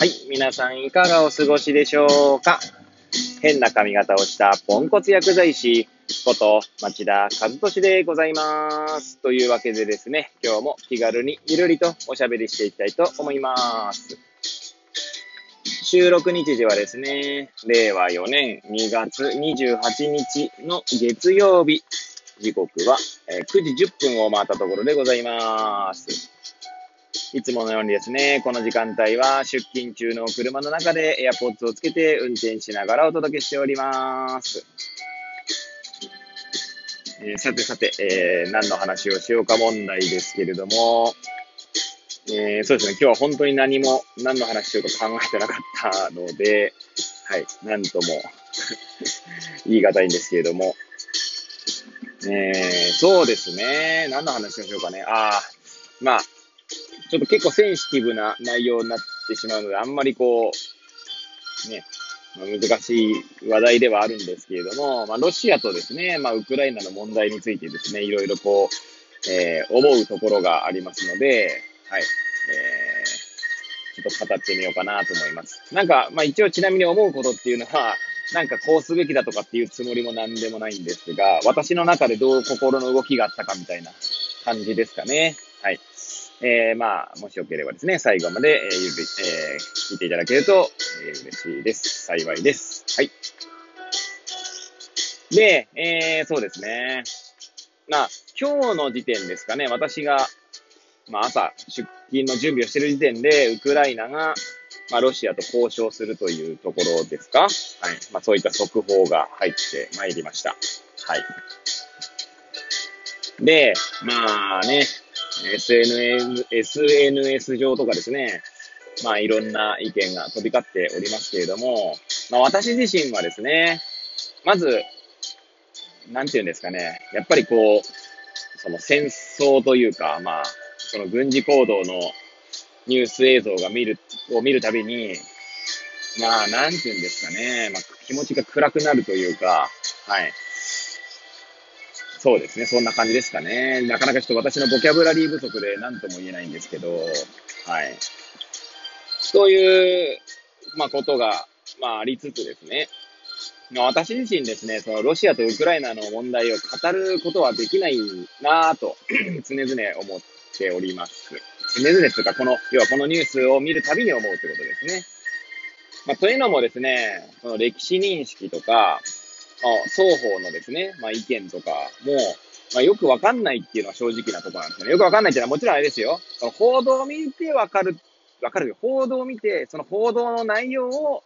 はい、皆さんいかがお過ごしでしょうか？変な髪型をしたポンコツ薬剤師こと町田和俊でございます。というわけでですね、今日も気軽にゆるりとおしゃべりしていきたいと思います。収録日時はですね、令和4年2月28日の月曜日。時刻は9時10分を回ったところでございます。いつものようにですね、この時間帯は出勤中の車の中で AirPods をつけて運転しながらお届けしております。えーさてさて、えー何の話をしようか問題ですけれども、えーそうですね、今日は本当に何も、何の話しようか考えてなかったので、はい、なんとも 言い難いんですけれども、えーそうですね、何の話をしようかね。ああ、まあ、ちょっと結構センシティブな内容になってしまうので、あんまりこう、ね、まあ難しい話題ではあるんですけれども、まあ、ロシアとですね、まあ、ウクライナの問題についてですね、いろいろこう、えー思うところがありますので、はい、えーちょっと語ってみようかなと思います。なんか、まあ、一応ちなみに思うことっていうのは、なんかこうすべきだとかっていうつもりもなんでもないんですが、私の中でどう心の動きがあったかみたいな感じですかね。はい。えー、まあ、もしよければですね、最後まで、えーゆるえー聞いていただけると、えー嬉しいです。幸いです。はい。で、えー、そうですね。まあ、今日の時点ですかね、私が、まあ、朝、出勤の準備をしている時点で、ウクライナが、まあ、ロシアと交渉するというところですかはい。まあ、そういった速報が入ってまいりました。はい。で、まあね、SNS, SNS 上とかですね、まあいろんな意見が飛び交っておりますけれども、まあ私自身はですね、まず、なんていうんですかね、やっぱりこう、その戦争というか、まあ、その軍事行動のニュース映像が見る、を見るたびに、まあ、なんていうんですかね、まあ気持ちが暗くなるというか、はい。そうですね、そんな感じですかね。なかなかちょっと私のボキャブラリー不足で何とも言えないんですけど、はい。という、まあ、ことが、まあ、ありつつですね、まあ私自身ですね、そのロシアとウクライナの問題を語ることはできないなぁと 常々思っております。常々というか、この、要はこのニュースを見るたびに思うということですね。まあ、というのもですね、その歴史認識とか、双方のですね、まあ、意見とかも、まあ、よくわかんないっていうのは正直なところなんですよね。よくわかんないっていうのはもちろんあれですよ。その報道を見てわかる、わかるよ。報道を見て、その報道の内容を、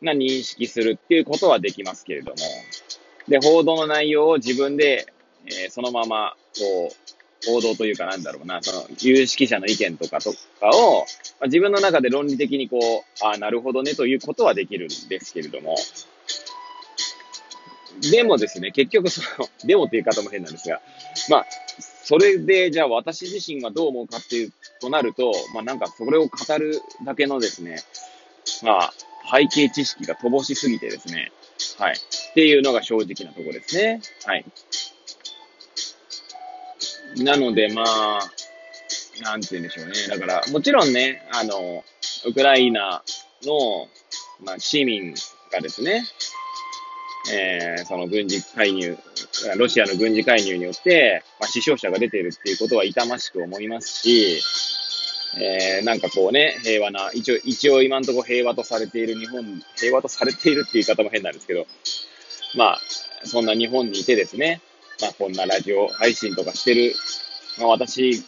な認識するっていうことはできますけれども。で、報道の内容を自分で、えーそのまま、こう、報道というかなんだろうな、その有識者の意見とかとかを、まあ、自分の中で論理的にこう、ああ、なるほどねということはできるんですけれども、でもですね、結局その、でもっていう方も変なんですが、まあ、それで、じゃあ私自身はどう思うかっていうとなると、まあなんかそれを語るだけのですね、まあ、背景知識が乏しすぎてですね、はい。っていうのが正直なところですね。はい。なので、まあ、なんて言うんでしょうね。だから、もちろんね、あの、ウクライナの、まあ、市民がですね、えーその軍事介入、ロシアの軍事介入によって、まあ、死傷者が出ているっていうことは痛ましく思いますし、えーなんかこうね、平和な、一応、一応今のとこ平和とされている日本、平和とされているっていう言い方も変なんですけど、まあ、そんな日本にいてですね、まあこんなラジオ配信とかしてる、まあ私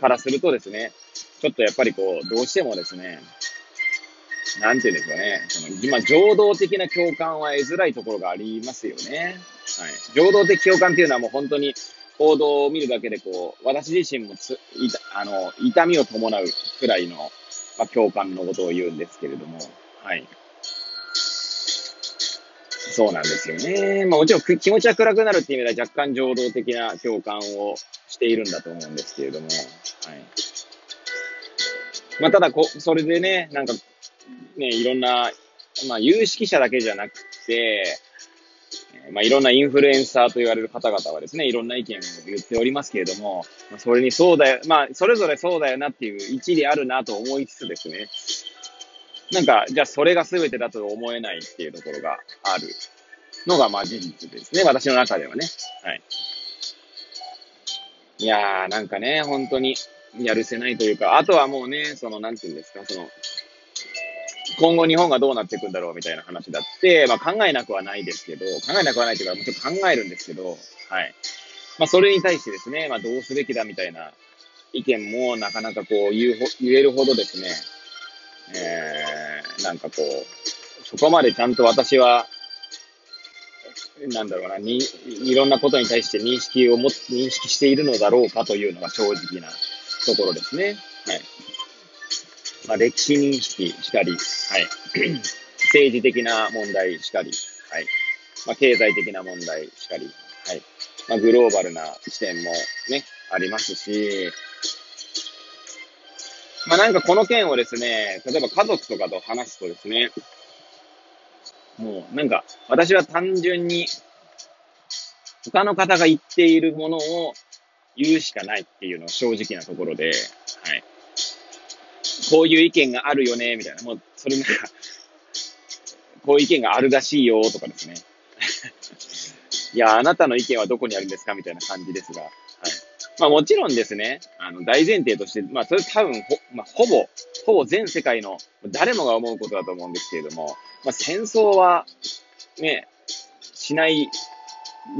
からするとですね、ちょっとやっぱりこう、どうしてもですね、なんていうんですかね、その今、情動的な共感は得づらいところがありますよね。はい。情動的共感っていうのはもう本当に報道を見るだけでこう、私自身もつ、いた、あの、痛みを伴うくらいの、まあ、共感のことを言うんですけれども、はい。そうなんですよね。まあもちろん気持ちは暗くなるっていう意味では若干情動的な共感をしているんだと思うんですけれども、はい。まあただこ、それでね、なんか、ね、いろんな、まあ有識者だけじゃなくて、まあいろんなインフルエンサーと言われる方々はですね、いろんな意見を言っておりますけれども、まあそれにそうだよ、まあそれぞれそうだよなっていう一理あるなと思いつつですね、なんか、じゃあそれが全てだと思えないっていうところがあるのが、まあ事実ですね。私の中ではね。はい。いやー、なんかね、本当にやるせないというか、あとはもうね、その、なんていうんですか、その、今後日本がどうなっていくんだろうみたいな話だって、まあ考えなくはないですけど、考えなくはないというか、もちろん考えるんですけど、はい。まあそれに対してですね、まあどうすべきだみたいな意見もなかなかこう言う言えるほどですね、えー、なんかこう、そこまでちゃんと私は、なんだろうな、に、いろんなことに対して認識をも、認識しているのだろうかというのが正直なところですね。はい。まあ、歴史認識しかり、はい。政治的な問題しかり、はい。まあ、経済的な問題しかり、はい。まあ、グローバルな視点もね、ありますし、まあなんかこの件をですね、例えば家族とかと話すとですね、もうなんか私は単純に他の方が言っているものを言うしかないっていうのが正直なところで、はい。こういう意見があるよね、みたいな。もう、それなんか、こういう意見があるらしいよ、とかですね。いや、あなたの意見はどこにあるんですかみたいな感じですが、はい。まあもちろんですね、あの、大前提として、まあそれ多分ほ、まあほぼ、ほぼ全世界の誰もが思うことだと思うんですけれども、まあ戦争は、ね、しない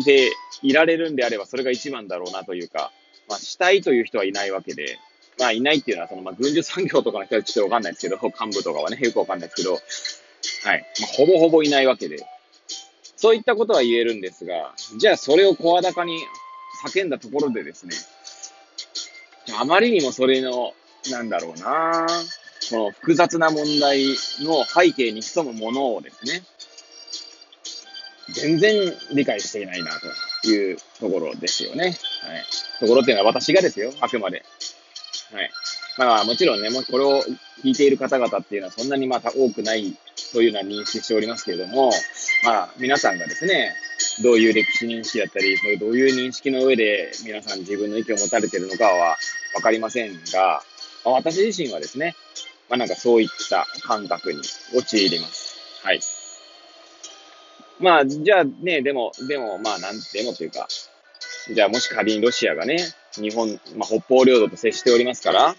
でいられるんであればそれが一番だろうなというか、まあしたいという人はいないわけで、まあいないっていうのはその、まあ軍需産業とかの人はちょっとわかんないですけど、幹部とかはね、よくわかんないですけど、はい。まあほぼほぼいないわけで、そういったことは言えるんですが、じゃあそれを声高に叫んだところでですね、あまりにもそれの、なんだろうなこの複雑な問題の背景に潜むものをですね、全然理解していないなというところですよね。はい。ところっていうのは私がですよ、あくまで。はい。まあもちろんね、もうこれを聞いている方々っていうのはそんなにまた多くないというのは認識しておりますけれども、まあ皆さんがですね、どういう歴史認識だったり、そういうどういう認識の上で皆さん自分の意見を持たれているのかはわかりませんが、まあ、私自身はですね、まあなんかそういった感覚に陥ります。はい。まあ、じゃあね、でも、でも、まあなんでもというか、じゃあもし仮にロシアがね、日本、まあ北方領土と接しておりますから、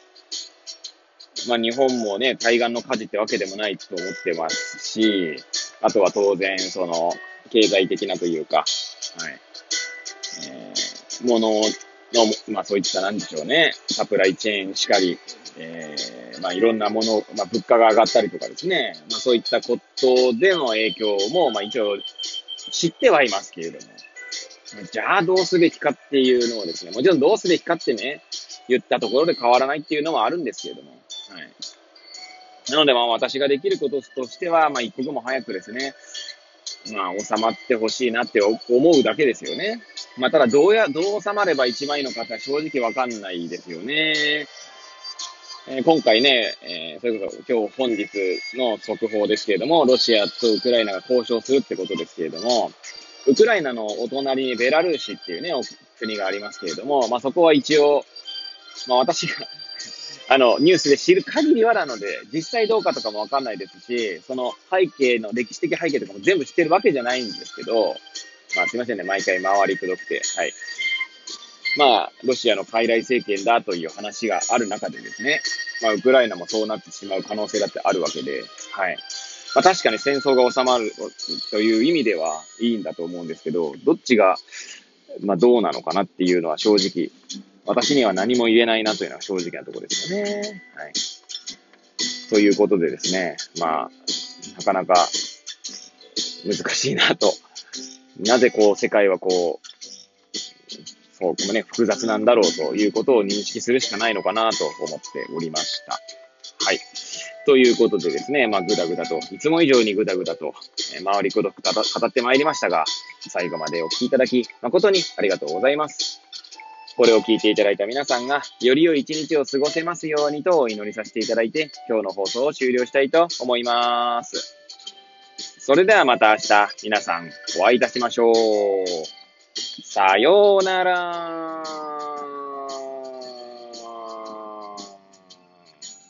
まあ日本もね、対岸の火事ってわけでもないと思ってますし、あとは当然、その、経済的なというか、はい。えー、ものの、まあそういったなんでしょうね、サプライチェーンしかり、えー、まあいろんなもの、まあ物価が上がったりとかですね、まあそういったことでの影響も、まあ一応知ってはいますけれども、じゃあどうすべきかっていうのをですね、もちろんどうすべきかってね、言ったところで変わらないっていうのはあるんですけれども、はい。なのでまあ私ができることとしては、まあ一刻も早くですね、まあ、収まってほしいなって思うだけですよね。まあ、ただ、どうや、どう収まれば一番いいのかって正直わかんないですよね。えー、今回ね、えー、それこそ今日本日の速報ですけれども、ロシアとウクライナが交渉するってことですけれども、ウクライナのお隣にベラルーシっていうね、国がありますけれども、まあそこは一応、まあ私が あの、ニュースで知る限りはなので、実際どうかとかもわかんないですし、その背景の歴史的背景とかも全部知ってるわけじゃないんですけど、まあすいませんね、毎回回りくどくて、はい。まあ、ロシアの傀儡政権だという話がある中でですね、まあ、ウクライナもそうなってしまう可能性だってあるわけで、はい。まあ確かに戦争が収まるという意味ではいいんだと思うんですけど、どっちが、まあどうなのかなっていうのは正直私には何も言えないなというのは正直なところですよね。はい。ということでですね、まあ、なかなか難しいなと。なぜこう世界はこう、そうね、複雑なんだろうということを認識するしかないのかなと思っておりました。はい。ということでですね、まあ、ぐだぐだと、いつも以上にぐだぐだと、えー、周りくどく語ってまいりましたが、最後までお聴きいただき、誠にありがとうございます。これを聞いていただいた皆さんが、より良い一日を過ごせますようにとお祈りさせていただいて、今日の放送を終了したいと思います。それではまた明日、皆さんお会いいたしましょう。さようなら。